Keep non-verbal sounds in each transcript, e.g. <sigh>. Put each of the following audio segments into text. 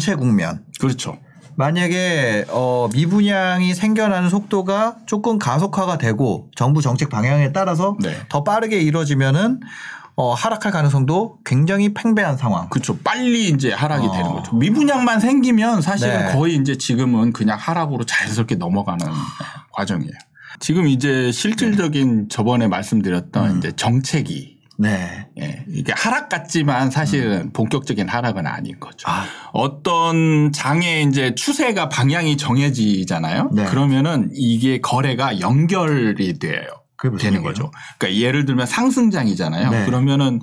정체 국면. 그렇죠. 만약에 어, 미분양이 생겨나는 속도가 조금 가속화가 되고 정부 정책 방향에 따라서 네. 더 빠르게 이루어지면은 어, 하락할 가능성도 굉장히 팽배한 상황. 그렇죠. 빨리 이제 하락이 어. 되는 거죠. 미분양만 생기면 사실은 네. 거의 이제 지금은 그냥 하락으로 자연스럽게 넘어가는 과정이에요. 지금 이제 실질적인 저번에 말씀드렸던 음. 이제 정책이 네. 예, 이게 하락 같지만 사실은 본격적인 하락은 아닌 거죠. 아, 어떤 장의 이제 추세가 방향이 정해지잖아요. 네. 그러면은 이게 거래가 연결이 돼요. 되는? 거죠. 그러니까 예를 들면 상승장이잖아요. 네. 그러면은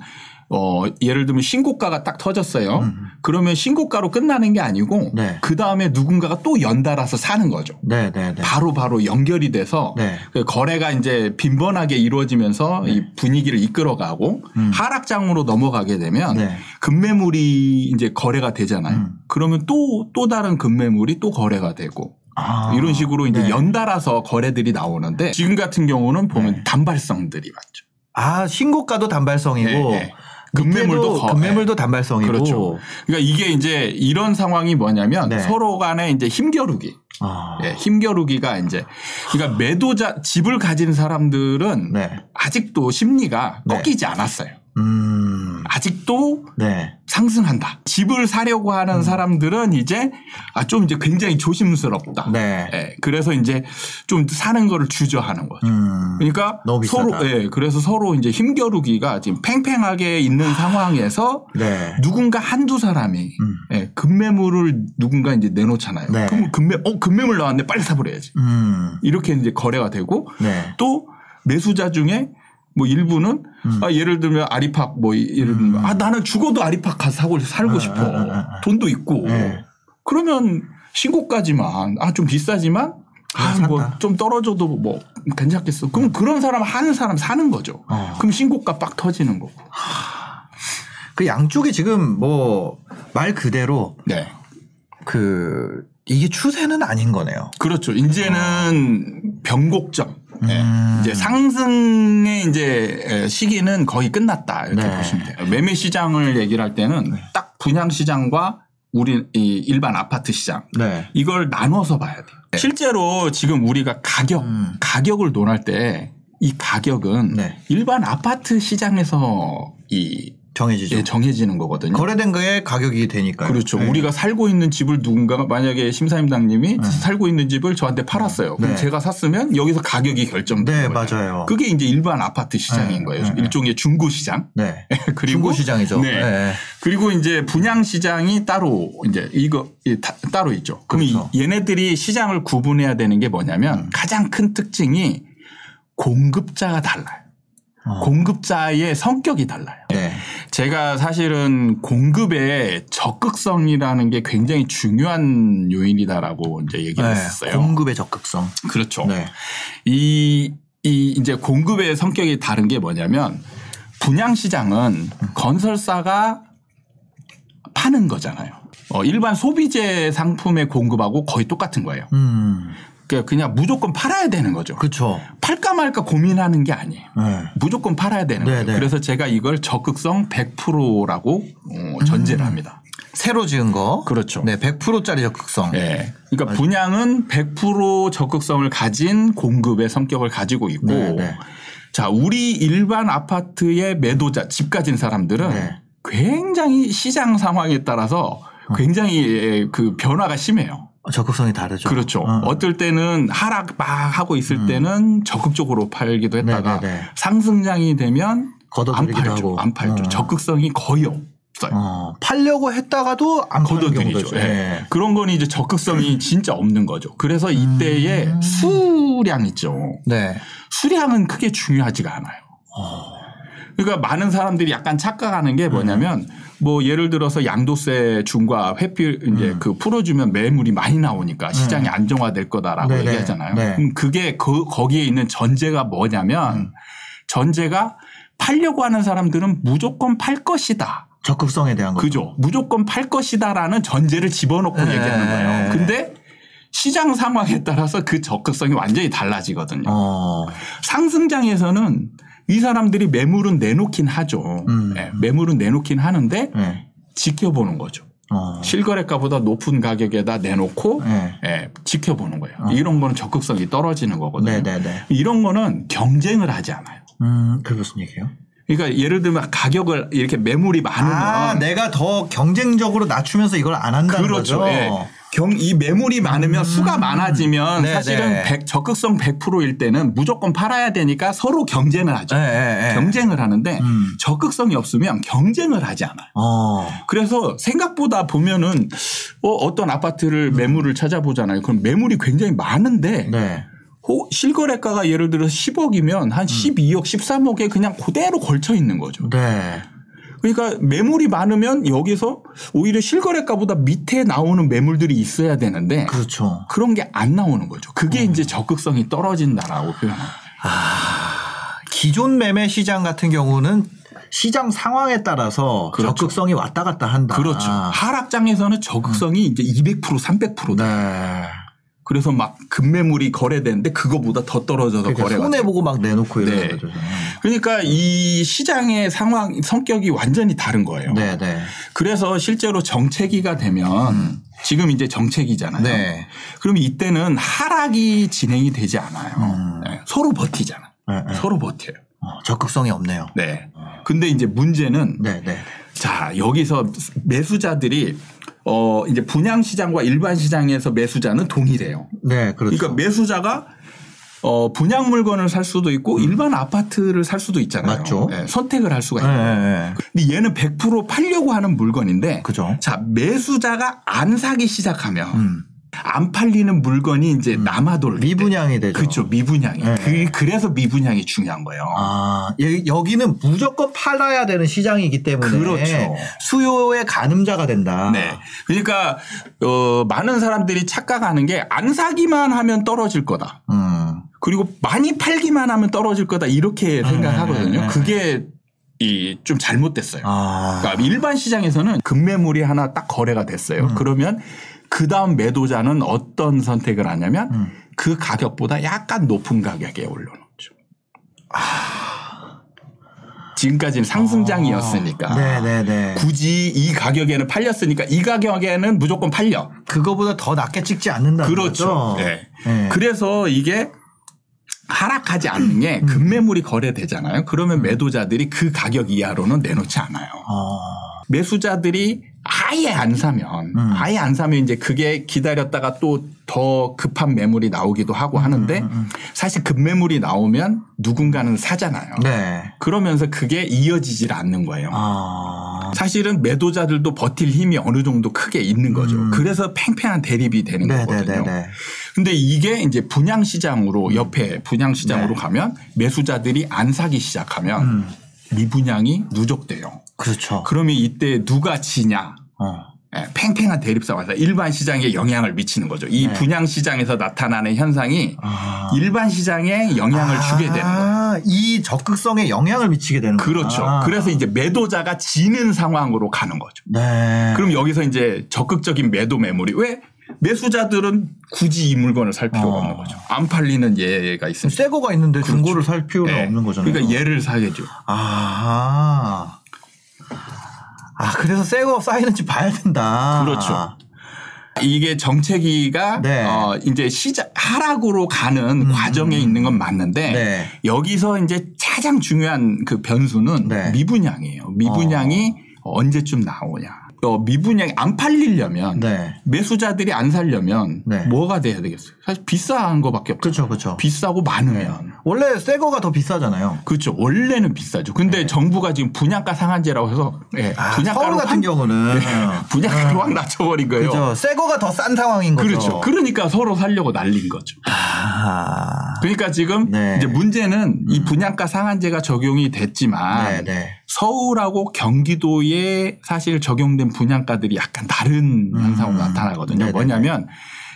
어 예를 들면 신고가가 딱 터졌어요. 음. 그러면 신고가로 끝나는 게 아니고 네. 그 다음에 누군가가 또 연달아서 사는 거죠. 네, 네, 네. 바로 바로 연결이 돼서 네. 그 거래가 이제 빈번하게 이루어지면서 이 분위기를 이끌어가고 음. 하락장으로 넘어가게 되면 네. 급매물이 이제 거래가 되잖아요. 음. 그러면 또또 다른 급매물이 또 거래가 되고 아, 이런 식으로 이제 네. 연달아서 거래들이 나오는데 지금 같은 경우는 보면 네. 단발성들이 많죠. 아, 신고가도 단발성이고 네, 네. 밑에도 거- 급매물도 단발성이고 그렇죠. 그러니까 이게 이제 이런 상황이 뭐냐면 네. 서로 간에 이제 힘겨루기. 아, 예, 힘겨루기가 이제 그러니까 매도자 집을 가진 사람들은 네. 아직도 심리가 네. 꺾이지 않았어요. 음. 아직도 네. 상승한다. 집을 사려고 하는 사람들은 이제 아 좀 이제 굉장히 조심스럽다. 네. 예, 그래서 이제 좀 사는 거를 주저하는 거죠. 음. 그러니까. 서로 예, 그래서 서로 이제 힘겨루기가 지금 팽팽하게 있는 상황에서 네. 누군가 한두 사람이 음. 예, 급매물을 누군가 이제 내놓잖아요. 네. 그럼 급매 어 급매물 나왔네 빨리 사버려야지. 음. 이렇게 이제 거래가 되고 네. 또 매수자 중에 뭐 일부는 음. 아 예를 들면 아리팍 뭐 예를 들면 아 나는 죽어도 아리팍 가서 사고 살고 아, 싶어 아. 돈도 있고 네. 그러면 신고까지만 아 좀 비싸지만 아 산다. 뭐좀 떨어져도 뭐 괜찮겠어 그럼 그런 사람 하는 사람 사는 거죠 어. 그럼 신고가 빡 터지는 거고 그 양쪽이 지금 뭐 말 그대로 네 그 이게 추세는 아닌 거네요. 그렇죠 이제는 변곡점 네. 음. 이제 상승의 이제 시기는 거의 끝났다 이렇게 네. 보시면 돼요. 매매 시장을 얘기를 할 때는 딱 분양 시장과 우리 이 일반 아파트 시장 네. 이걸 나눠서 봐야 돼요. 실제로 지금 우리가 가격 음. 가격을 논할 때 이 가격은 네. 일반 아파트 시장에서 이 정해지죠. 예, 정해지는 거거든요. 거래된 거에 가격이 되니까요. 그렇죠. 네. 우리가 살고 있는 집을 누군가가 만약에 심사임당님이 살고 있는 집을 저한테 팔았어요. 그럼 네. 제가 샀으면 여기서 가격이 결정돼요. 네, 맞아요. 그게 이제 일반 아파트 시장인 네, 거예요. 네, 네. 일종의 중고 시장. 네. <laughs> 그리고 중고 시장이죠. 네. 네. 그리고 이제 분양 시장이 따로 이제 이거 따로 있죠. 그럼 그렇죠. 이 얘네들이 시장을 구분해야 되는 게 뭐냐면 음. 가장 큰 특징이 공급자가 달라요. 어. 공급자의 성격이 달라요. 네. 제가 사실은 공급의 적극성이라는 게 굉장히 중요한 요인이다라고 이제 얘기를 네. 했었어요. 공급의 적극성. 그렇죠. 네. 이, 이 이제 공급의 성격이 다른 게 뭐냐면 분양 시장은 건설사가 파는 거잖아요. 어, 일반 소비재 상품의 공급하고 거의 똑같은 거예요. 음. 그러니까 그냥 무조건 팔아야 되는 거죠. 그렇죠. 팔까 말까 고민하는 게 아니에요. 네. 무조건 팔아야 되는 네, 거예요. 네. 그래서 제가 이걸 적극성 100%라고 어, 전제를 합니다. 새로 지은 거. 그렇죠. 네, 100%짜리 적극성. 예. 그러니까 분양은 100% 적극성을 가진 공급의 성격을 가지고 있고 네, 네. 자, 우리 일반 아파트의 매도자, 집 가진 사람들은 네. 굉장히 시장 상황에 따라서 굉장히 그 변화가 심해요. 적극성이 다르죠. 그렇죠. 어. 어떨 때는 하락 막 하고 있을 때는 적극적으로 팔기도 했다가 네, 네, 네. 상승장이 되면 안 팔죠. 하고. 안 팔죠. 어. 적극성이 거의 없어요. 어, 팔려고 했다가도 안 걷어들이죠. 예. 네. 그런 건 이제 적극성이 진짜 없는 거죠. 그래서 이때의 음. 수량 있죠. 네. 수량은 크게 중요하지가 않아요. 어. 그러니까 많은 사람들이 약간 착각하는 게 뭐냐면 뭐 예를 들어서 양도세 중과 회피 이제 그 풀어주면 매물이 많이 나오니까 시장이 안정화될 거다라고 네네. 얘기하잖아요. 네. 그럼 그게 그 거기에 있는 전제가 뭐냐면 음. 전제가 팔려고 하는 사람들은 무조건 팔 것이다. 적극성에 대한 거. 그죠. 무조건 팔 것이다라는 전제를 집어넣고 네. 얘기하는 거예요. 근데 시장 상황에 따라서 그 적극성이 완전히 달라지거든요. 어. 상승장에서는 이 사람들이 매물은 내놓긴 하죠. 음. 예, 매물은 내놓긴 하는데 네. 지켜보는 거죠. 어. 실거래가보다 높은 가격에다 내놓고 네. 예, 지켜보는 거예요. 이런 거는 적극성이 떨어지는 거거든요. 네네네. 이런 거는 경쟁을 하지 않아요. 음, 그게 무슨 얘기예요? 그러니까 예를 들면 가격을 이렇게 매물이 많으면 아, 내가 더 경쟁적으로 낮추면서 이걸 안 한다는 그렇죠. 거죠. 예. 경, 이 매물이 많으면 수가 많아지면 네, 사실은 네. 100, 적극성 100%일 때는 무조건 팔아야 되니까 서로 경쟁을 하죠. 예, 예, 예. 경쟁을 하는데 음. 적극성이 없으면 경쟁을 하지 않아요. 어. 그래서 생각보다 보면은 어, 어떤 아파트를 매물을 찾아보잖아요. 그럼 매물이 굉장히 많은데 네. 호- 실거래가가 예를 들어 10억이면 한 12억, 13억에 그냥 그대로 걸쳐 있는 거죠. 네. 그러니까 매물이 많으면 여기서 오히려 실거래가보다 밑에 나오는 매물들이 있어야 되는데 그렇죠. 그런 게 안 나오는 거죠. 그게 이제 적극성이 떨어진다라고 표현합니다. 기존 매매 시장 같은 경우는 시장 상황에 따라서 그렇죠. 적극성이 왔다 갔다 한다. 그렇죠. 하락장에서는 적극성이 이제 200% 300%다. 네. 그래서 막 급매물이 거래되는데 그거보다 더 떨어져서 그러니까 거래가 손해. 보고 막 내놓고 이러는 네. 거죠. 그러니까 이 시장의 상황 성격이 완전히 다른 거예요. 네, 네. 그래서 실제로 정체기가 되면 지금 이제 정체기잖아요. 네. 그럼 이때는 하락이 진행이 되지 않아요. 음. 네. 서로 버티잖아. 네, 네. 서로 버텨요. 어, 적극성이 없네요. 네. 근데 이제 문제는 네, 네. 자, 여기서 매수자들이 어 이제 분양 시장과 일반 시장에서 매수자는 동일해요. 네, 그렇죠. 그러니까 매수자가 어 분양 물건을 살 수도 있고 일반 아파트를 살 수도 있잖아요. 음. 맞죠. 예, 선택을 할 수가 네, 있는. 네, 네. 근데 얘는 100% 팔려고 하는 물건인데 그죠. 자, 매수자가 안 사기 시작하면 음. 안 팔리는 물건이 이제 남아돌 미분양이 되죠. 그렇죠. 미분양이. 네. 그, 그래서 미분양이 중요한 거예요. 아, 여- 여기는 무조건 팔아야 되는 시장이기 때문에 그렇죠. 수요의 가늠자가 된다. 네. 그러니까 어 많은 사람들이 착각하는 게 안 사기만 하면 떨어질 거다. 음. 그리고 많이 팔기만 하면 떨어질 거다 이렇게 생각하거든요. 네. 그게 이좀 잘못됐어요. 아. 그러니까 일반 시장에서는 급매물이 하나 딱 거래가 됐어요. 음. 그러면 그 다음 매도자는 어떤 선택을 하냐면 음. 그 가격보다 약간 높은 가격에 올려놓죠. 지금까지는 상승장이었으니까. 아. 굳이 이 가격에는 팔렸으니까 이 가격에는 무조건 팔려. 그거보다 더 낮게 찍지 않는다는 그렇죠. 거죠. 네. 네. 그래서 이게 하락하지 않는 음. 게 급매물이 거래되잖아요. 그러면 매도자들이 그 가격 이하로는 내놓지 않아요. 어. 매수자들이 아예 안 사면 음. 아예 안 사면 이제 그게 기다렸다가 또 더 급한 매물이 나오기도 하고 하는데 음, 사실 급매물이 나오면 누군가는 사잖아요. 네. 그러면서 그게 이어지질 않는 거예요. 아. 사실은 매도자들도 버틸 힘이 어느 정도 크게 있는 거죠. 음. 그래서 팽팽한 대립이 되는 거거든요. 네네네네. 근데 이게 이제 분양 음. 시장으로 옆에 분양 시장으로 가면 매수자들이 안 사기 시작하면 음. 미분양이 누적돼요. 그렇죠. 그러면 이때 누가 지냐? 어. 예, 팽팽한 대립 상황에서 일반 시장에 영향을 미치는 거죠. 이 네. 분양 시장에서 나타나는 현상이 아. 일반 시장에 영향을 주게 되는 거예요. 아, 이 적극성에 영향을 미치게 되는 거죠. 그렇죠. 그래서 이제 매도자가 지는 상황으로 가는 거죠. 네. 그럼 여기서 이제 적극적인 매도 매물이 왜 매수자들은 굳이 이 물건을 살 필요가 어. 없는 거죠. 안 팔리는 예가 있습니다. 새 거가 있는데 중고를 살 필요는 네. 없는 거잖아요. 그러니까 얘를 사야죠. 아. 아, 그래서 새거 쌓이는지 봐야 된다. 그렇죠. 이게 정체기가 네. 어 이제 시작 하락으로 가는 과정에 있는 건 맞는데 네. 여기서 이제 가장 중요한 그 변수는 네. 미분양이에요. 미분양이 언제쯤 나오냐. 어, 미분양이 안 팔리려면 네. 매수자들이 안 살려면 네. 뭐가 돼야 되겠어요? 사실 비싼 거밖에 없죠. 그렇죠, 그렇죠. 비싸고 많으면. 원래 새 거가 더 비싸잖아요. 그렇죠. 원래는 비싸죠. 근데 정부가 지금 분양가 상한제라고 해서 예, 네. 아, 분양가를 서울 같은 확- 경우는 <laughs> 분양가를 확 낮춰버린 거예요. 그렇죠. 새 거가 더 싼 상황인 거죠. 그렇죠. 그러니까 서로 살려고 날린 거죠. 아. 그러니까 지금 네. 이제 문제는 이 분양가 상한제가 적용이 됐지만 네, 네. 서울하고 경기도에 사실 적용된 분양가들이 약간 다른 음. 현상으로 나타나거든요. 네네네. 뭐냐면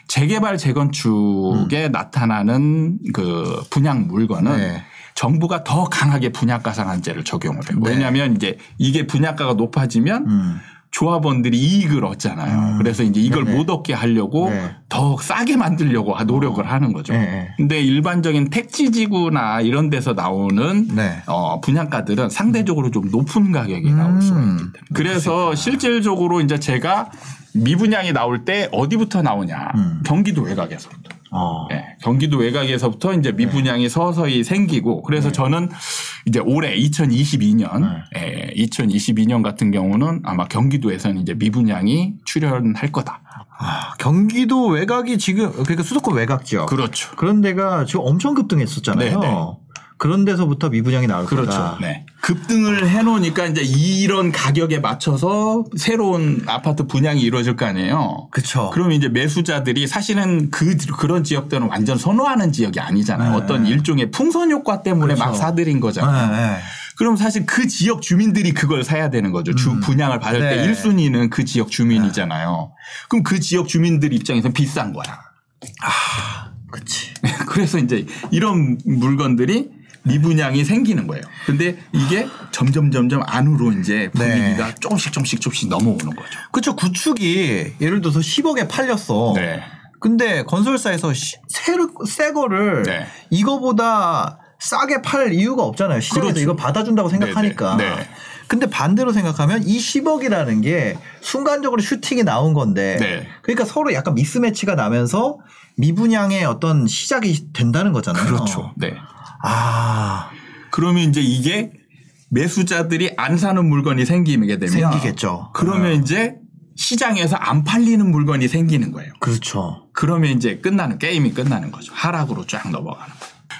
재개발 재건축에 나타나는 그 분양 물건은 음. 네. 정부가 더 강하게 분양가 상한제를 적용을 해요. 네. 왜냐하면 이제 이게 분양가가 높아지면 음. 조합원들이 이익을 얻잖아요. 음. 그래서 이제 이걸 네네. 못 얻게 하려고 네. 더 싸게 만들려고 노력을 하는 거죠. 네, 네. 근데 일반적인 택지 지구나 이런 데서 나오는 네. 어, 분양가들은 상대적으로 좀 높은 가격이 나올 수가 음. 있기 때문에. 그래서 실질적으로 이제 제가 미분양이 나올 때 어디부터 나오냐. 음. 경기도 외곽에서부터. 어. 예, 경기도 외곽에서부터 이제 미분양이 서서히 생기고 그래서 저는 이제 올해 2022년, 예, 2022년 같은 경우는 아마 경기도에서는 이제 미분양이 출현할 거다. 아, 경기도 외곽이 지금 그러니까 수도권 외곽 지역 그렇죠. 그런 데가 지금 엄청 급등했었잖아요. 네, 네. 그런 데서부터 미분양이 나올 그렇죠. 거다. 네. 급등을 해놓으니까 이제 이런 가격에 맞춰서 새로운 아파트 분양이 이루어질 거 아니에요. 그렇죠. 그러면 이제 매수자들이 사실은 그 그런 지역들은 완전 선호하는 지역이 아니잖아요. 네. 어떤 일종의 풍선 효과 때문에 그렇죠. 막 사들인 거잖아요. 네, 네. 그럼 사실 그 지역 주민들이 그걸 사야 되는 거죠. 주 분양을 받을 때 네. 1순위는 그 지역 주민이잖아요. 그럼 그 지역 주민들 입장에서 비싼 거야. 그치. <laughs> 그래서 이제 이런 물건들이 미분양이 생기는 거예요. 근데 이게 점점 점점 안으로 이제 분위기가 네. 조금씩 조금씩 조금씩 넘어오는 거죠. 그쵸. 구축이 예를 들어서 10억에 팔렸어. 네. 근데 건설사에서 시- 새로 새 거를 네. 이거보다 싸게 팔 이유가 없잖아요. 시장에서 그렇죠. 이걸 받아준다고 생각하니까. 네, 네. 근데 반대로 생각하면 이 10억이라는 게 순간적으로 슈팅이 나온 건데 네. 그러니까 서로 약간 미스매치가 나면서 미분양의 어떤 시작이 된다는 거잖아요. 그렇죠. 네. 아, 그러면 이제 이게 매수자들이 안 사는 물건이 생기게 되면 생기겠죠. 그러면 이제 시장에서 안 팔리는 물건이 생기는 거예요. 그렇죠. 그러면 이제 끝나는 게임이 끝나는 거죠. 하락으로 쫙 넘어가는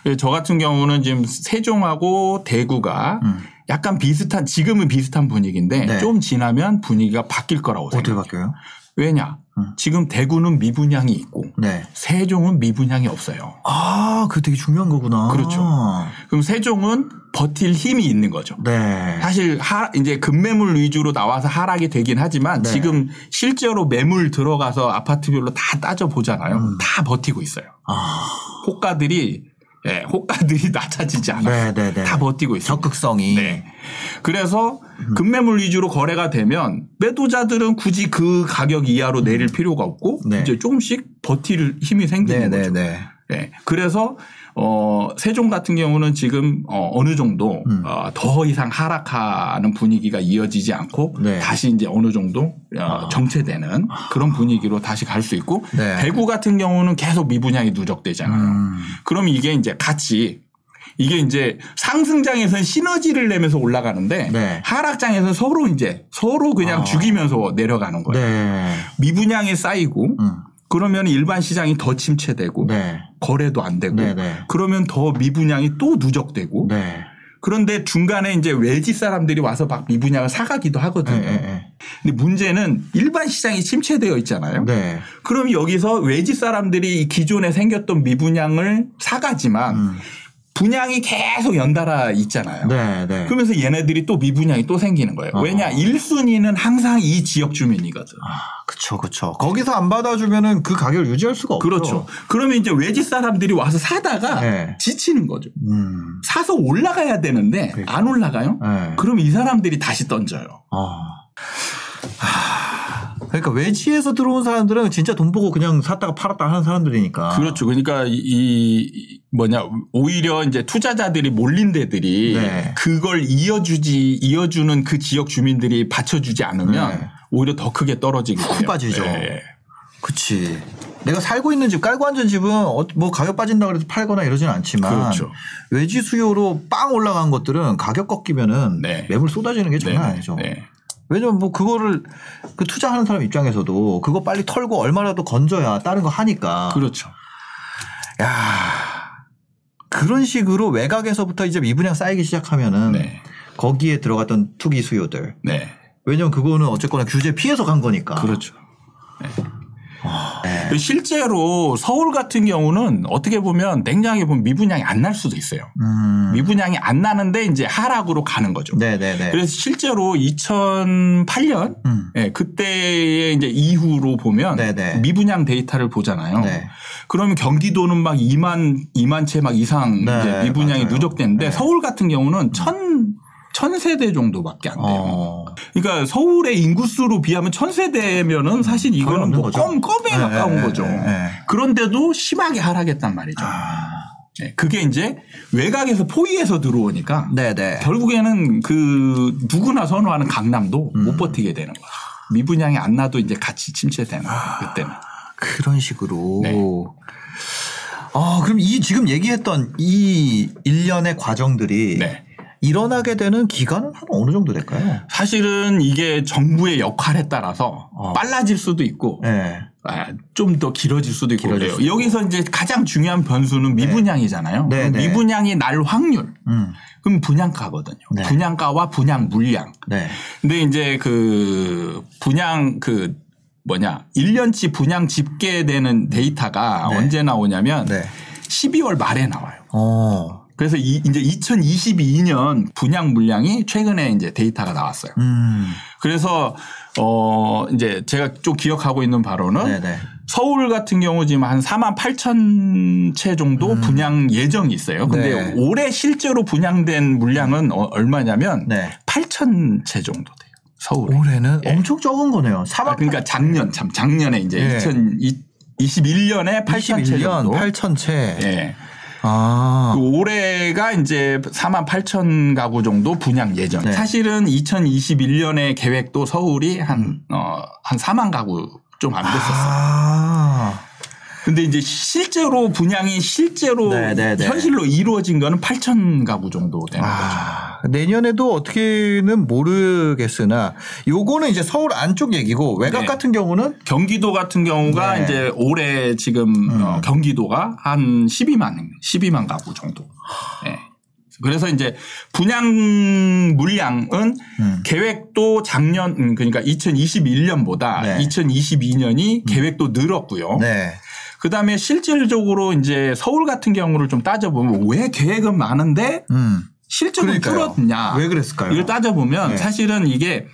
거예요. 저 같은 경우는 지금 세종하고 대구가 음. 약간 비슷한 지금은 비슷한 분위기인데 네. 좀 지나면 분위기가 바뀔 거라고 어떻게 생각해요. 바뀌어요? 왜냐? 음. 지금 대구는 미분양이 있고 네. 세종은 미분양이 없어요. 아, 그거 되게 중요한 거구나. 그렇죠. 그럼 세종은 버틸 힘이 있는 거죠. 네. 사실 하 이제 급매물 위주로 나와서 하락이 되긴 하지만 네. 지금 실제로 매물 들어가서 아파트별로 다 따져 보잖아요. 음. 다 버티고 있어요. 아, 호가들이 예, 호가들이 <laughs> 낮아지지 않아요. 네, 네, 네. 다 버티고 있어요. 적극성이. 네. 그래서 음. 급매물 위주로 거래가 되면 매도자들은 굳이 그 가격 이하로 내릴 필요가 없고 네. 이제 조금씩 버틸 힘이 생기는 네, 네, 거죠. 네. 네. 그래서 어 세종 같은 경우는 지금 어 어느 정도 음. 어, 더 이상 하락하는 분위기가 이어지지 않고 네. 다시 이제 어느 정도 어, 아. 정체되는 그런 분위기로 다시 갈 수 있고 네. 대구 같은 경우는 계속 미분양이 누적되잖아요. 음. 그럼 이게 이제 같이 이게 이제 상승장에서는 시너지를 내면서 올라가는데 네. 하락장에서 서로 이제 서로 그냥 아. 죽이면서 내려가는 거예요. 네. 미분양이 쌓이고 음. 그러면 일반 시장이 더 침체되고 네. 거래도 안 되고 네, 네. 그러면 더 미분양이 또 누적되고 네. 그런데 중간에 이제 외지 사람들이 와서 막 미분양을 사가기도 하거든요. 네, 네, 근데 문제는 일반 시장이 침체되어 있잖아요. 네. 그럼 여기서 외지 사람들이 이 기존에 생겼던 미분양을 사가지만 음. 분양이 계속 연달아 있잖아요. 네, 네. 그러면서 얘네들이 또 미분양이 또 생기는 거예요. 어. 왜냐? 1순위는 항상 이 지역 주민이거든. 그쵸, 그쵸. 거기서 안 받아주면은 그 가격을 유지할 수가 없죠. 그렇죠. 그러면 이제 외지 사람들이 와서 사다가 네. 지치는 거죠. 음. 사서 올라가야 되는데 그러니까. 안 올라가요? 네. 그럼 이 사람들이 다시 던져요. 아. 하, 그러니까 외지에서 들어온 사람들은 진짜 돈 보고 그냥 샀다가 팔았다 하는 사람들이니까. 그렇죠. 그러니까 이- 이 뭐냐 오히려 이제 투자자들이 몰린 데들이 네. 그걸 이어주지 이어주는 그 지역 주민들이 받쳐주지 않으면 네. 오히려 더 크게 떨어지게 푹 돼요. 빠지죠. 네. 그치. 내가 살고 있는 집, 깔고 앉은 집은 어- 뭐 가격 빠진다 그래서 팔거나 이러지는 않지만 그렇죠. 외지 수요로 빵 올라간 것들은 가격 꺾이면은 네. 매물 쏟아지는 게 장난 네. 아니죠. 네. 왜냐면 뭐 그거를 그 투자하는 사람 입장에서도 그거 빨리 털고 얼마라도 건져야 다른 거 하니까. 그렇죠. 야 그런 식으로 외곽에서부터 이제 미분양 쌓이기 시작하면은 네. 거기에 들어갔던 투기 수요들. 네. 왜냐면 그거는 어쨌거나 규제 피해서 간 거니까. 그렇죠. 네. 실제로 서울 같은 경우는 어떻게 보면 냉정하게 보면 미분양이 안 날 수도 있어요. 음. 미분양이 안 나는데 이제 하락으로 가는 거죠. 네네네. 그래서 실제로 2008년 음. 예, 그때의 이제 이후로 보면 네네. 미분양 데이터를 보잖아요. 네. 그러면 경기도는 막 2만 2만 채 막 이상 네, 미분양이 맞아요. 누적되는데 네. 서울 같은 경우는 천, 천 세대 정도밖에 안 돼요. 어. 그러니까 서울의 인구수로 비하면 천 세대면은 사실 이거는 뭐. 껌, 껌에 네, 가까운 네, 거죠. 네, 네. 그런데도 심하게 하락했단 말이죠. 아. 네, 그게 이제 외곽에서 포위해서 들어오니까 네네. 결국에는 그 누구나 선호하는 강남도 음. 못 버티게 되는 거야. 미분양이 안 나도 이제 같이 침체되는 거야. 그때는. 그런 식으로. 네. 아, 그럼 이 지금 얘기했던 이 일련의 과정들이 네. 일어나게 되는 기간은 한 어느 정도 될까요? 사실은 이게 정부의 역할에 따라서 어. 빨라질 수도 있고 네. 좀더 길어질 수도 있고 길어질 그래요. 수도 있고. 여기서 이제 가장 중요한 변수는 미분양이잖아요. 네, 네. 미분양이 날 확률. 음. 그럼 분양가거든요. 네. 분양가와 분양 물량. 네. 근데 이제 그 분양 그 뭐냐 1년치 분양 집계되는 데이터가 네. 언제 나오냐면 네. 12월 말에 나와요. 어. 그래서 이, 이제 2022년 분양 물량이 최근에 이제 데이터가 나왔어요. 음. 그래서 어 이제 제가 좀 기억하고 있는 바로는 네네. 서울 같은 경우 지금 한 4만 8천 채 정도 분양 예정이 있어요. 근데 음. 네. 올해 실제로 분양된 물량은 어, 얼마냐면 네. 8천 채 정도 돼요. 서울에. 올해는 예. 엄청 적은 거네요. 아, 사막 그러니까 작년 참 작년에 이제 예. 2021년에 8천 채 21년 정도. 8천 채. 예. 아. 그 올해가 이제 4만 8천 가구 정도 분양 예정. 네. 사실은 2021년에 계획도 서울이 한, 어, 한 4만 가구 좀 안 됐었어요. 아. 근데 이제 실제로 분양이 실제로 네, 네, 네. 현실로 이루어진 거는 8천 가구 정도 되는 거죠. 아, 내년에도 어떻게는 모르겠으나 요거는 이제 서울 안쪽 얘기고 외곽 네. 같은 경우는 경기도 같은 경우가 네. 음. 이제 올해 지금 어, 경기도가 한 12만 12만 가구 정도. 네. 그래서 이제 분양 물량은 음. 계획도 작년 음, 그러니까 2021년보다 네. 2022년이 계획도 늘었고요. 네. 그 다음에 실질적으로 이제 서울 같은 경우를 좀 따져보면 왜 계획은 많은데 음. 그러니까요. 줄었냐? 왜 그랬을까요? 이걸 따져보면 네. 사실은 이게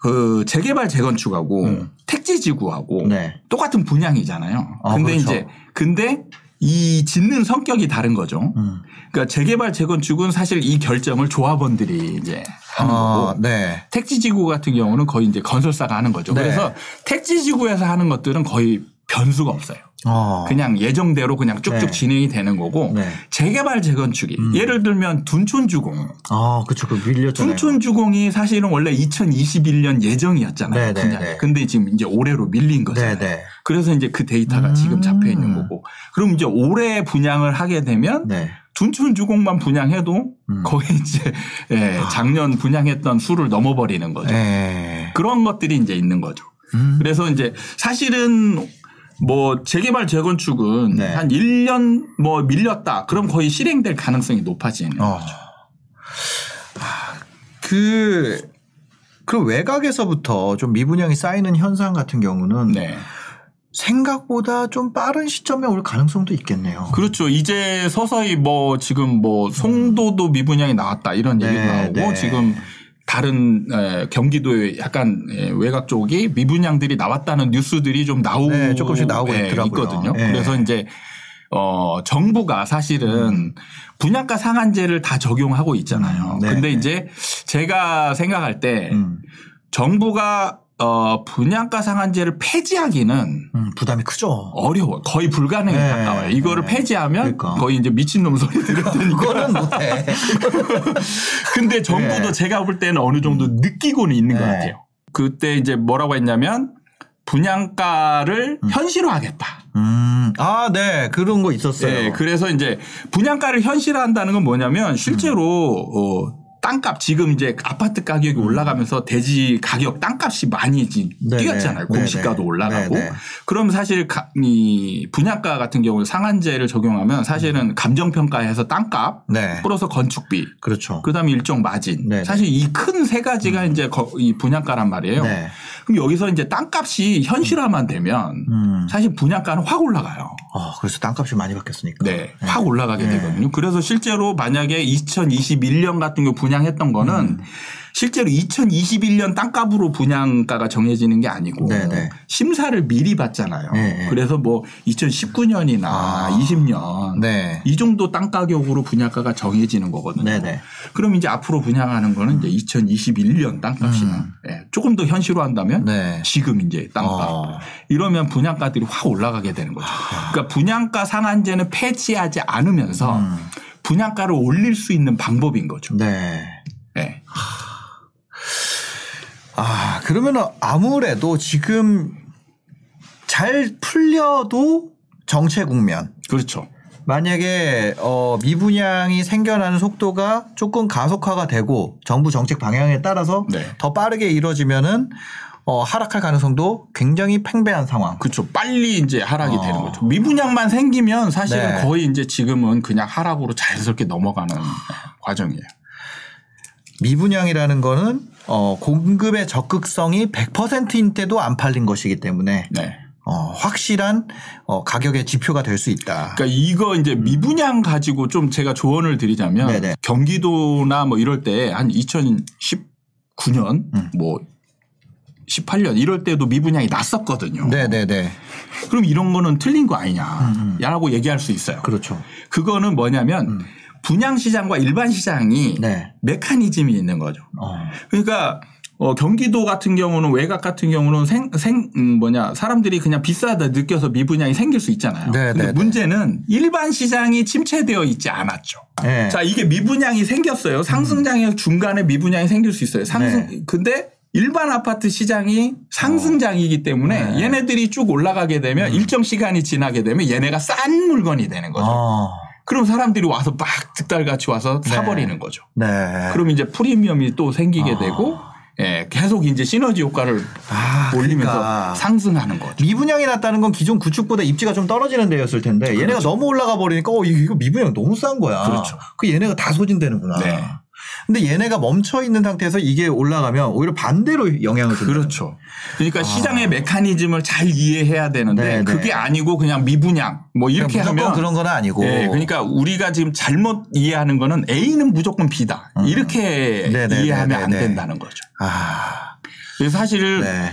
그 재개발 재건축하고 음. 택지 지구하고 네. 똑같은 분양이잖아요. 아, 근데 그렇죠. 이제 근데 이 짓는 성격이 다른 거죠. 음. 그러니까 재개발 재건축은 사실 이 결정을 조합원들이 이제 하는 아, 거고 네. 택지 지구 같은 경우는 거의 이제 건설사가 하는 거죠. 네. 그래서 택지 지구에서 하는 것들은 거의 변수가 없어요. 어. 그냥 예정대로 그냥 쭉쭉 네. 진행이 되는 거고 네. 재개발 재건축이 예를 들면 둔촌주공 아, 그쵸. 그 밀렸잖아요. 둔촌주공이 사실은 원래 2021년 예정이었잖아요. 네, 네. 네. 근데 지금 이제 올해로 밀린 거잖아요. 네, 네. 그래서 이제 그 데이터가 음. 지금 잡혀 있는 거고. 그럼 이제 올해 분양을 하게 되면 네. 둔촌 주공만 분양해도 음. 거의 이제 예, 작년 분양했던 수를 넘어버리는 거죠. 네. 그런 것들이 이제 있는 거죠. 음. 그래서 이제 사실은 뭐 재개발 재건축은 네. 한 1년 뭐 밀렸다. 그럼 거의 실행될 가능성이 높아지는 어. 거죠. 그, 그 외곽에서부터 좀 미분양이 쌓이는 현상 같은 경우는 네. 생각보다 좀 빠른 시점에 올 가능성도 있겠네요. 그렇죠. 이제 서서히 뭐 지금 뭐 송도도 미분양이 나왔다 이런 네, 얘기도 나오고 네. 지금 다른 에, 경기도의 약간 에, 외곽 쪽이 미분양들이 나왔다는 뉴스들이 좀 나오고 네, 조금씩 나오고 예. 있거든요. 예. 그래서 이제 어 정부가 사실은 분양가 상한제를 다 적용하고 있잖아요. 음, 네, 근데 네. 이제 제가 생각할 때 음, 정부가 어 분양가 상한제를 폐지하기는 음, 부담이 크죠. 어려워. 거의 불가능에 네. 가까워요. 이거를 네. 폐지하면 그러니까. 거의 이제 미친놈 소리 들을 테니까. <laughs> 그거는 못해. <laughs> 근데 정부도 네. 제가 볼 때는 어느 정도 느끼고는 있는 것 네. 같아요. 그때 이제 뭐라고 했냐면 분양가를 현실화하겠다. 음, 아, 네. 그런 거 있었어요. 네, 그래서 이제 분양가를 현실화한다는 건 뭐냐면 실제로 어, 땅값 지금 이제 아파트 가격이 올라가면서 대지 가격 땅값이 많이 지- 음. 네네. 뛰었잖아요. 공시가도 네네. 올라가고. 네네. 그럼 사실 가- 이 분양가 같은 경우 상한제를 적용하면 사실은 감정평가해서 땅값 네. 플러스 건축비 그렇죠. 그다음에 일정 마진. 사실 이 큰 세 가지가 이제 거- 이 분양가란 말이에요. 네. 그럼 여기서 이제 땅값이 현실화만 되면 음. 사실 분양가는 확 올라가요. 어, 그래서 땅값이 많이 바뀌었으니까. 네, 확 올라가게 네. 되거든요. 그래서 실제로 만약에 2021년 같은 경우 분양했던 거는 음. 실제로 2021년 땅값으로 분양가가 정해지는 게 아니고 네, 네. 심사를 미리 받잖아요. 네, 네. 그래서 뭐 2019년이나 아. 20년 네. 이 정도 땅 가격으로 분양가가 정해지는 거거든요. 네네. 그럼 이제 앞으로 분양하는 거는 이제 2021년 땅값이나 예, 조금 더 현실화한다면 음. 네. 지금 이제 땅값 어. 이러면 분양가들이 확 올라가게 되는 거죠. 그러니까 분양가 상한제는 폐지하지 않으면서 음. 분양가를 올릴 수 있는 방법인 거죠. 네. 예. 아, 그러면 아무래도 지금 잘 풀려도 정체 국면. 그렇죠. 만약에 어 미분양이 생겨나는 속도가 조금 가속화가 되고 정부 정책 방향에 따라서 네. 더 빠르게 이루어지면은 어 하락할 가능성도 굉장히 팽배한 상황. 그렇죠. 빨리 이제 하락이 어. 되는 거죠. 미분양만 생기면 사실은 네. 거의 이제 지금은 그냥 하락으로 자연스럽게 넘어가는 과정이에요. 미분양이라는 거는 어 공급의 적극성이 100%인 때도 안 팔린 것이기 때문에 네. 어 확실한 어 가격의 지표가 될 수 있다. 그러니까 이거 이제 미분양 가지고 좀 제가 조언을 드리자면 네네. 경기도나 뭐 이럴 때 한 2019년 음. 뭐 18년 이럴 때도 미분양이 났었거든요. 네, 네, 네. 그럼 이런 거는 틀린 거 음, 아니냐라고 얘기할 수 있어요. 그렇죠. 그거는 뭐냐면 음. 분양 시장과 일반 시장이 네. 메커니즘이 있는 거죠. 어. 그러니까 어, 경기도 같은 경우는 외곽 같은 경우는 생, 생, 음, 뭐냐, 사람들이 그냥 비싸다 느껴서 미분양이 생길 수 있잖아요. 네, 근데 네, 문제는 일반 시장이 침체되어 있지 않았죠. 네. 자, 이게 미분양이 생겼어요. 상승장에서 중간에 미분양이 생길 수 있어요. 상승, 네. 근데 일반 아파트 시장이 상승장이기 때문에 네. 음. 얘네들이 쭉 올라가게 되면 일정 시간이 지나게 되면 얘네가 싼 물건이 되는 거죠. 어. 그럼 사람들이 와서 막 득달같이 와서 네. 사버리는 거죠. 네. 그럼 이제 프리미엄이 또 생기게 아. 되고 예, 계속 이제 시너지 효과를 아, 올리면서 그러니까. 상승하는 거죠. 미분양이 났다는 건 기존 구축보다 입지가 좀 떨어지는 데였을 텐데 얘네가 그렇죠. 너무 올라가 버리니까 어 이거 미분양 너무 싼 거야. 그렇죠. 그 얘네가 다 소진되는구나. 네. 근데 얘네가 멈춰 있는 상태에서 이게 올라가면 오히려 반대로 영향을 준다. 그렇죠. 그러니까 시장의 메커니즘을 잘 이해해야 되는데 아. 네, 네. 그게 아니고 그냥 미분양 뭐 이렇게 무조건 하면 그런 건 아니고. 예, 그러니까 우리가 지금 잘못 이해하는 거는 A는 무조건 B다. 음. 이렇게 네, 네, 이해하면 네, 안 네. 된다는 거죠. 아, 그래서 사실 네.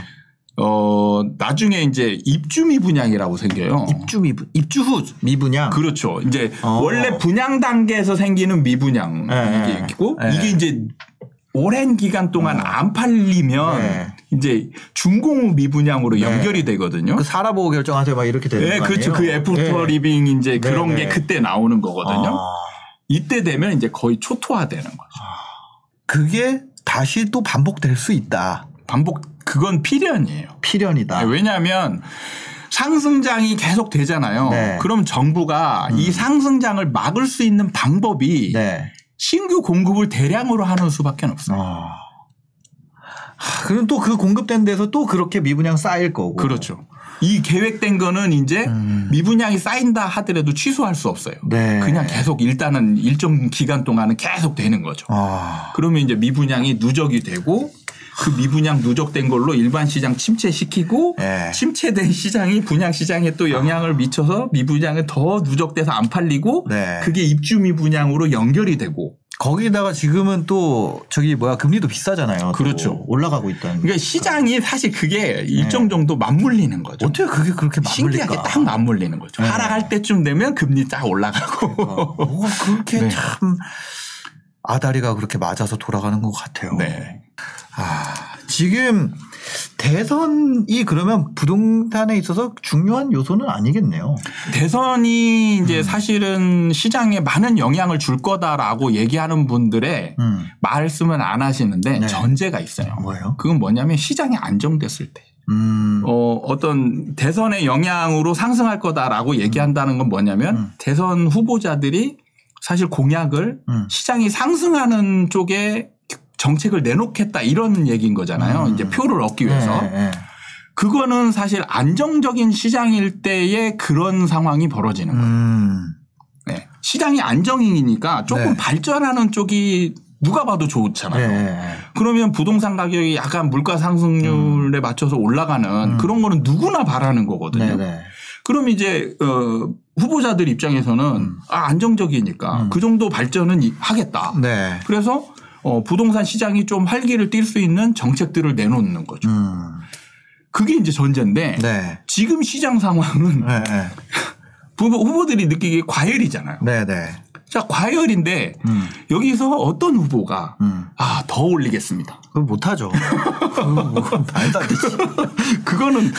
어 나중에 이제 입주 미분양이라고 생겨요. 입주 미분, 입주 후 미분양. 그렇죠. 이제 어. 원래 분양 단계에서 생기는 미분양 네, 이게 있고 네. 이게 이제 오랜 기간 동안 안 팔리면 네. 이제 준공 후 미분양으로 네. 연결이 되거든요. 그 살아보고 결정하세요. 막 이렇게 되는 네, 거 그렇죠. 그 아니에요? 애프터 네. 리빙 이제 그런 네, 게 네. 그때 나오는 거거든요. 아, 이때 되면 이제 거의 초토화되는 거죠. 그게 다시 또 반복될 수 있다. 반복 그건 필연이에요. 필연이다. 네, 왜냐하면 상승장이 계속 되잖아요. 네. 그럼 정부가 이 상승장을 막을 수 있는 방법이 네. 신규 공급을 대량으로 하는 수밖에 없어요. 어. 하, 그럼 또 그 공급된 데서 또 그렇게 미분양 쌓일 거고. 그렇죠. 이 계획된 거는 이제 음. 미분양이 쌓인다 하더라도 취소할 수 없어요. 네. 그냥 계속 일단은 일정 기간 동안은 계속 되는 거죠. 아. 그러면 이제 미분양이 누적이 되고 그 미분양 누적된 걸로 일반 시장 침체시키고 네. 침체된 시장이 분양 시장에 또 영향을 미쳐서 미분양이 더 누적돼서 안 팔리고 네. 그게 입주 미분양으로 연결이 되고 거기다가 지금은 또 저기 뭐야 금리도 비싸잖아요. 또 그렇죠. 올라가고 있다는. 그러니까 시장이 사실 그게 일정 정도 맞물리는 거죠. 어떻게 그게 그렇게 맞물릴까? 신기하게 딱 맞물리는 거죠. 네. 하락할 때쯤 되면 금리 딱 올라가고. 어, 뭐가 그렇게 <laughs> 네. 참 아다리가 그렇게 맞아서 돌아가는 것 같아요. 네. 아, 지금 대선이 그러면 부동산에 있어서 중요한 요소는 아니겠네요. 대선이 음. 이제 사실은 시장에 많은 영향을 줄 거다라고 얘기하는 분들의 음. 말씀은 안 하시는데 네. 전제가 있어요. 뭐예요? 그건 뭐냐면 시장이 안정됐을 때. 음. 어, 어떤 대선의 영향으로 상승할 거다라고 얘기한다는 건 뭐냐면 음. 대선 후보자들이 사실 공약을 음. 시장이 상승하는 쪽에 정책을 내놓겠다 이런 얘기인 거잖아요. 음. 이제 표를 얻기 위해서. 네, 네. 그거는 사실 안정적인 시장일 때에 그런 상황이 벌어지는 거예요. 음. 네. 시장이 안정이니까 조금 네. 발전하는 쪽이 누가 봐도 좋잖아요. 네. 그러면 부동산 가격이 약간 물가 상승률에 맞춰서 올라가는 그런 거는 누구나 바라는 거거든요. 네, 네. 그럼 이제 어 후보자들 입장에서는 아, 안정적이니까 그 정도 발전은 이- 하겠다. 네. 그래서 어 부동산 시장이 좀 활기를 띨 수 있는 정책들을 내놓는 거죠. 음. 그게 이제 전제인데 네. 지금 시장 상황은 네, 네. <laughs> 후보, 후보들이 느끼기에 과열이잖아요. 네, 네. 자, 과열인데 음. 여기서 어떤 후보가 음. 아, 더 올리겠습니다. 그거 못하죠. <laughs> 말도 안 되지. 그거는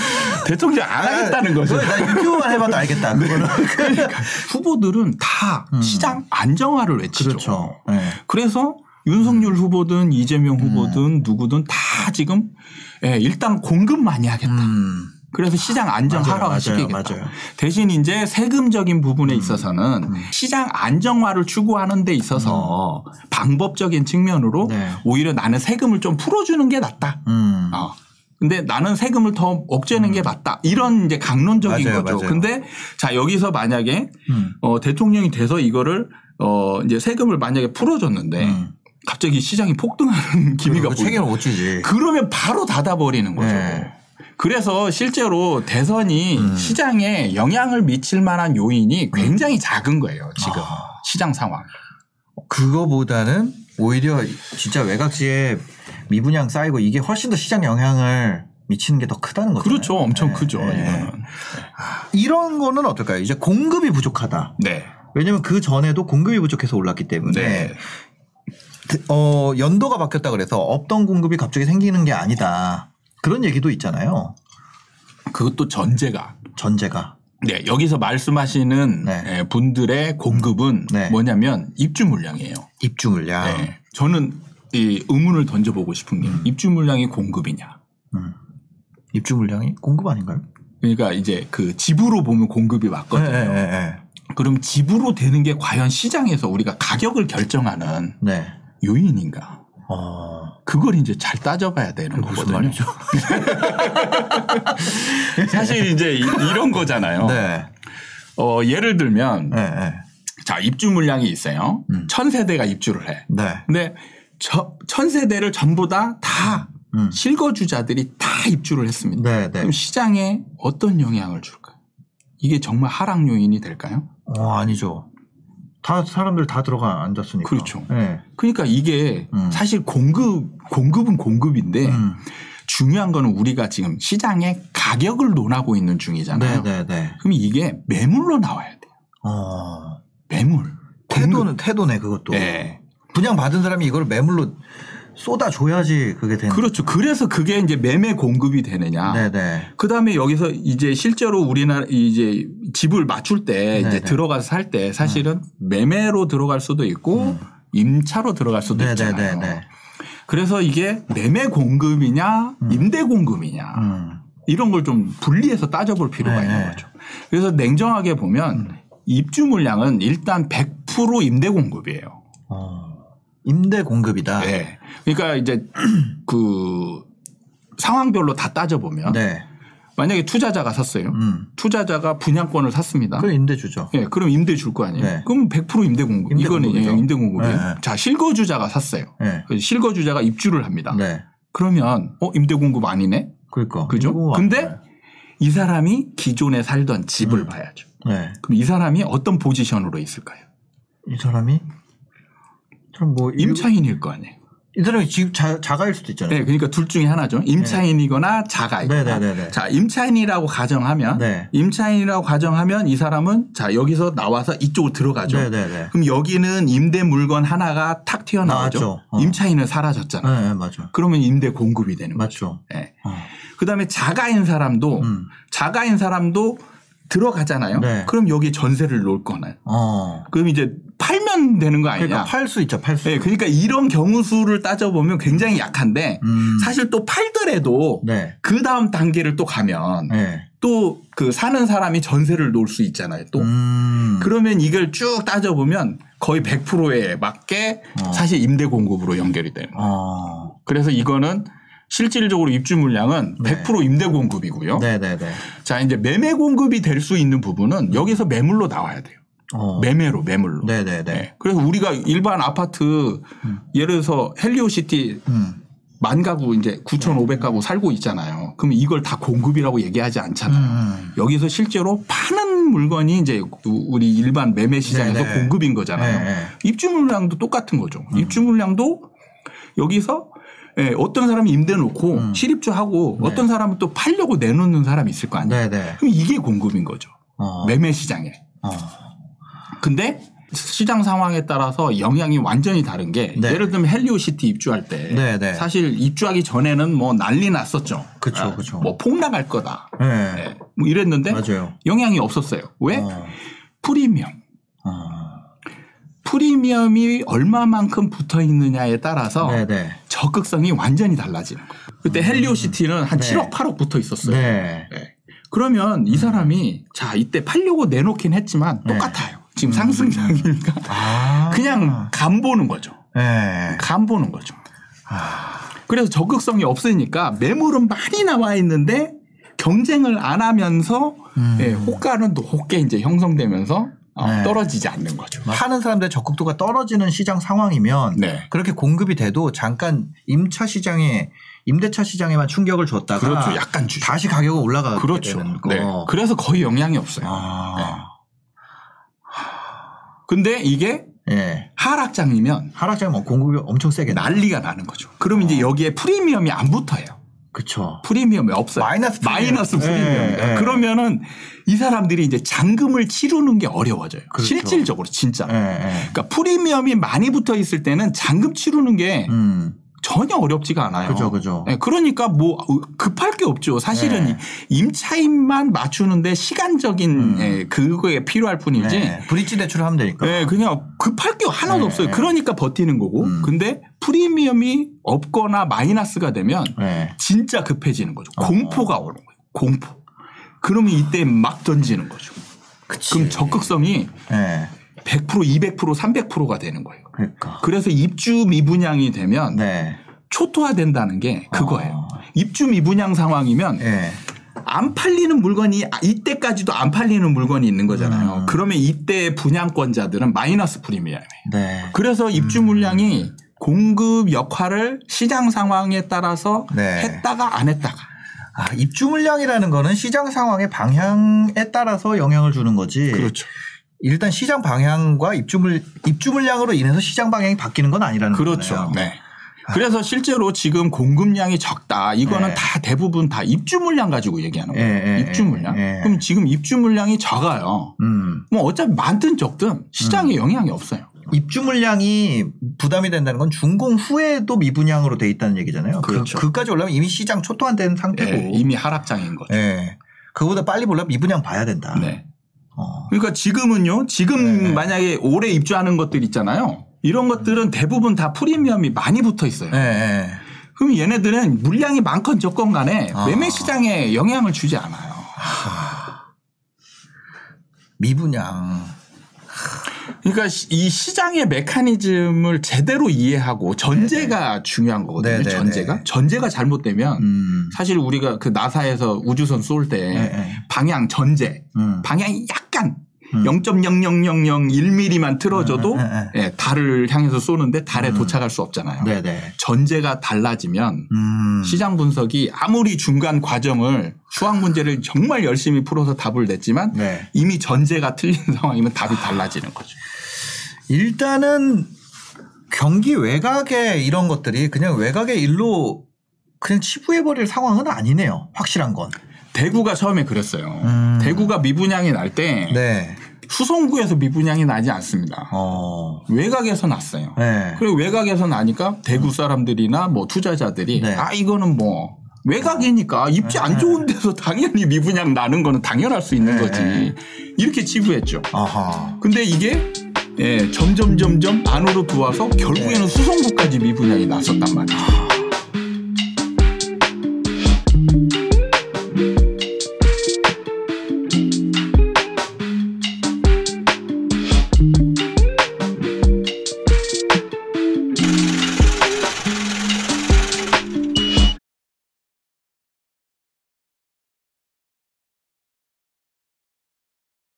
대통령 안 하겠다는 거죠. 나 유튜브만 해봐도 알겠다. 그거는. <laughs> 후보들은 다 시장 안정화를 외치죠. 음. 그렇죠. 네. 그래서 윤석열 후보든 이재명 후보든 누구든 다 지금 예, 일단 공급 많이 하겠다. 음. 그래서 시장 안정화를 맞아요, 시키겠다. 맞아요. 음. 대신 이제 세금적인 부분에 있어서는 시장 안정화를 추구하는 데 있어서 방법적인 측면으로 네. 오히려 나는 세금을 좀 풀어주는 게 낫다. 음. 어. 근데 나는 세금을 더 억제하는 게 맞다. 이런 이제 강론적인 맞아요, 거죠. 맞아요. 근데 자 여기서 만약에 음. 어, 대통령이 돼서 이거를 어, 이제 세금을 만약에 풀어줬는데 음. 갑자기 시장이 폭등하는 <laughs> 기미가 보이고 책임을 못 지지. 그러면 바로 닫아버리는 거죠. 네. 그래서 실제로 대선이 음. 시장에 영향을 미칠 만한 요인이 굉장히 작은 거예요. 지금 아. 시장 상황. 그거보다는 오히려 진짜 외곽지에 미분양 쌓이고 이게 훨씬 더 시장 영향을 미치는 게 더 크다는 거죠. 그렇죠. 엄청 네. 크죠. 네. 이거는. 이런 거는 어떨까요? 이제 공급이 부족하다. 네. 왜냐면 그 전에도 공급이 부족해서 올랐기 때문에 네. 어, 연도가 바뀌었다 그래서 없던 공급이 갑자기 생기는 게 아니다. 그런 얘기도 있잖아요. 그것도 전제가 전제가. 네, 여기서 말씀하시는 네. 예, 분들의 공급은 네. 뭐냐면 입주 물량이에요. 입주 물량. 네. 저는 이 의문을 던져보고 싶은 게 입주 물량이 공급이냐. 음. 입주 물량이 공급 아닌가요? 그러니까 이제 그 집으로 보면 공급이 맞거든요. 네, 네, 네. 그럼 집으로 되는 게 과연 시장에서 우리가 가격을 결정하는 네. 요인인가? 어. 그걸 이제 잘 따져봐야 되는 거거든요. <laughs> 사실 이제 이- 이런 거잖아요. 네. 어, 예를 들면 네, 네. 자 입주 물량이 있어요. 음. 천 세대가 입주를 해. 네. 근데 저, 천 세대를 전부 다다 음. 실거주자들이 다 입주를 했습니다. 네, 네. 그럼 시장에 어떤 영향을 줄까요? 이게 정말 하락 요인이 될까요? 어, 아니죠. 다 사람들 다 들어가 앉았으니까. 그렇죠. 네. 그러니까 이게 음. 사실 공급 공급은 공급인데 음. 중요한 거는 우리가 지금 시장의 가격을 논하고 있는 중이잖아요. 네, 네, 네. 그럼 이게 매물로 나와야 돼요. 어. 매물. 태도는 태도네 그것도. 네. 분양 받은 사람이 이걸 매물로 쏟아 줘야지 그게 되는. 그렇죠. 그래서 그게 이제 매매 공급이 되느냐. 네, 네. 그 다음에 여기서 이제 실제로 우리나라 이제 집을 맞출 때 이제 네네. 들어가서 살 때 사실은 매매로 들어갈 수도 있고 임차로 들어갈 수도 네, 네, 있잖아요. 네, 네. 그래서 이게 매매 공급이냐 임대 공급이냐 음. 이런 걸 좀 분리해서 따져볼 필요가 네, 있는 네. 거죠. 그래서 냉정하게 보면 입주 물량은 일단 100% 임대 공급이에요. 어. 임대 공급이다. 네. 그러니까 이제 <clears throat> 그 상황별로 다 따져보면 네. 만약에 투자자가 샀어요. 음. 투자자가 분양권을 샀습니다. 그 임대 주죠. 예, 그럼 임대 줄 거 아니에요. 네. 그럼 100% 임대 공급. 임대 이거는 공급이죠. 예, 임대 공급이에요. 네, 네. 자, 실거주자가 샀어요. 네. 실거주자가 입주를 합니다. 네. 그러면 어 임대 공급 아니네. 그러니까. 그죠? 근데. 이 사람이 기존에 살던 집을 음. 봐야죠. 네. 그럼 이 사람이 어떤 포지션으로 있을까요? 이 사람이 좀뭐 임차인일 거 아니에요. 이 사람이 집 자, 자가일 수도 있잖아요. 네, 그러니까 둘 중에 하나죠. 임차인이거나 자가이거나. 네, 네, 네, 네. 자, 임차인이라고 가정하면 네. 임차인이라고 가정하면 이 사람은 자 여기서 나와서 이쪽으로 들어가죠. 네, 네, 네. 그럼 여기는 임대 물건 하나가 탁 튀어나오죠. 어. 임차인은 사라졌잖아요. 네, 네, 맞아. 그러면 임대 공급이 되는 거죠. 맞죠. 예. 어. 그다음에 자가인 사람도 음. 자가인 사람도 들어가잖아요. 네. 그럼 여기 전세를 놓을 거나요? 어. 그럼 이제 팔면 되는 거 아니냐? 그러니까 팔 수 있죠, 팔 수. 네, 그러니까 이런 경우 수를 따져보면 굉장히 약한데 음. 사실 또 팔더라도 네. 그 다음 단계를 또 가면 네. 또그 사는 사람이 전세를 놓을 수 있잖아요. 또 음. 그러면 이걸 쭉 따져보면 거의 100%에 맞게 어. 사실 임대 공급으로 연결이 되는 거예요. 어. 그래서 이거는 실질적으로 입주 물량은 네. 100% 임대 공급이고요. 네, 네, 네. 자, 이제 매매 공급이 될 수 있는 부분은 여기서 매물로 나와야 돼요. 어. 매매로 매물로. 네네네. 네. 그래서 우리가 일반 아파트 예를 들어서 헬리오시티 음. 만 가구 이제 9,500가구 살고 있잖아요. 그럼 이걸 다 공급이라고 얘기하지 않잖아요. 음. 여기서 실제로 파는 물건이 이제 우리 일반 매매 시장에서 네네. 공급인 거잖아요. 네, 네. 입주 물량도 똑같은 거죠. 입주 물량도 여기서 예, 어떤 사람이 임대 놓고 음. 실입주하고 네. 어떤 사람은 또 팔려고 내놓는 사람이 있을 거 아니에요. 네네. 그럼 이게 공급인 거죠. 어. 매매 시장에. 어. 근데 시장 상황에 따라서 영향이 완전히 다른 게 네. 예를 들면 헬리오시티 입주할 때 네, 네. 사실 입주하기 전에는 뭐 난리 났었죠. 아, 그쵸. 뭐 폭락할 거다. 네. 네. 뭐 이랬는데 맞아요. 영향이 없었어요. 왜? 어. 프리미엄. 어. 프리미엄이 얼마만큼 붙어 있느냐에 따라서 네네. 적극성이 완전히 달라지는 거예요. 그때 헬리오시티는 한 네. 7억, 8억 붙어 있었어요. 네. 네. 그러면 이 사람이 자 이때 팔려고 내놓긴 했지만 네. 똑같아요. 지금 상승장이니까 아. 그냥 간 보는 거죠. 네. 간 보는 거죠. 아. 그래서 적극성이 없으니까 매물은 많이 나와 있는데 경쟁을 안 하면서 음. 예, 호가는 또 호게 이제 형성되면서 어, 네. 떨어지지 않는 거죠. 파는 사람들의 적극도가 떨어지는 시장 상황이면 네. 그렇게 공급이 돼도 잠깐 임차 시장에 임대차 시장에만 충격을 줬다가 그렇죠. 약간 주죠. 다시 가격은 올라가게 그렇죠. 되는 거. 네. 그래서 거의 영향이 없어요. 아. 근데 이게 예. 하락장이면 하락장에 뭐 공급이 엄청 세게 나. 난리가 나는 거죠. 그럼 이제 여기에 프리미엄이 안 붙어요. 그쵸. 프리미엄이 없어요. 마이너스 프리미엄. 마이너스 프리미엄. 예, 예. 그러면은 이 사람들이 이제 잔금을 치르는 게 어려워져요. 그렇죠. 실질적으로 진짜. 예, 예. 그러니까 프리미엄이 많이 붙어 있을 때는 잔금 치르는 게 음. 전혀 어렵지가 않아요. 그죠, 그죠. 네, 그러니까 뭐 급할 게 없죠. 사실은 네. 임차인만 맞추는데 시간적인 음. 예, 그거에 필요할 뿐이지. 네. 브릿지 대출을 하면 되니까. 네, 그냥 급할 게 하나도 네. 없어요. 그러니까 버티는 거고. 음. 근데 프리미엄이 없거나 마이너스가 되면 네. 진짜 급해지는 거죠. 어. 공포가 오는 거예요. 공포. 그러면 이때 막 던지는 거죠. 그치. 그럼 적극성이 네. 100%, 200%, 300%가 되는 거예요. 그러니까. 그래서 입주 미분양이 되면 네. 초토화된다는 게 그거예요. 어. 입주 미분양 상황이면 예. 안 팔리는 물건이 아, 이때까지도 안 팔리는 물건이 있는 거잖아요. 음. 그러면 이때 분양권자들은 마이너스 프리미엄이에요. 네. 그래서 입주 물량이 공급 역할을 시장 상황에 따라서 네. 했다가 안 했다가 아, 입주 물량이라는 거는 시장 상황의 방향에 따라서 영향을 주는 거지. 그렇죠. 일단 시장 방향과 입주 물 입주 물량으로 인해서 시장 방향이 바뀌는 건 아니라는 그렇죠. 거네요. 네. 그래서 실제로 지금 공급량이 적다. 이거는 네. 다 대부분 다 입주 물량 가지고 얘기하는 거예요. 예, 예, 입주 물량. 예. 그럼 지금 입주 물량이 적어요. 음. 뭐 어차피 많든 적든 시장에 영향이 없어요. 입주 물량이 부담이 된다는 건 준공 후에도 미분양으로 돼 있다는 얘기잖아요. 그렇죠. 그, 까지 올라면 이미 시장 초토화된 상태고. 예, 이미 하락장인 거죠. 예. 그보다 빨리 보려면 미분양 봐야 된다. 네. 어. 그러니까 지금은요. 지금 네. 만약에 올해 입주하는 것들 있잖아요. 이런 것들은 대부분 다 프리미엄이 많이 붙어 있어요. 예, 예. 그럼 얘네들은 물량이 많건 적건 간에 아. 매매 시장에 영향을 주지 않아요. 미분양. 그러니까 시- 이 시장의 메커니즘을 제대로 이해하고 전제가 중요한 거거든요. 네네네. 전제가 전제가 잘못되면 음. 사실 우리가 그 나사에서 우주선 쏠때 네, 네. 방향 전제 음. 방향이 약간 음. 0.00001mm만 틀어져도 네, 네, 예, 달을 향해서 쏘는데 달에 음. 도착할 수 없잖아요. 네네. 전제가 달라지면 음. 시장 분석이 아무리 중간 과정을 수학 문제를 정말 열심히 풀어서 답을 냈지만 네. 이미 전제가 틀린 <laughs> 상황이면 답이 달라지는 거죠. 일단은 경기 외곽의 이런 것들이 그냥 외곽의 일로 그냥 치부해버릴 상황은 아니네요. 확실한 건. 대구가 처음에 그랬어요. 음. 대구가 미분양이 날때 네. 수성구에서 미분양이 나지 않습니다. 어. 외곽에서 났어요. 네. 그리고 외곽에서 나니까 대구 사람들이나 뭐 투자자들이 네. 아 이거는 뭐 외곽이니까 입지 안 좋은 데서 당연히 미분양 나는 거는 당연할 수 있는 네. 거지. 이렇게 치부했죠. 아하. 근데 이게 예, 점점 점점 안으로 들어와서 결국에는 네. 수성구까지 미분양이 났었단 말이에요.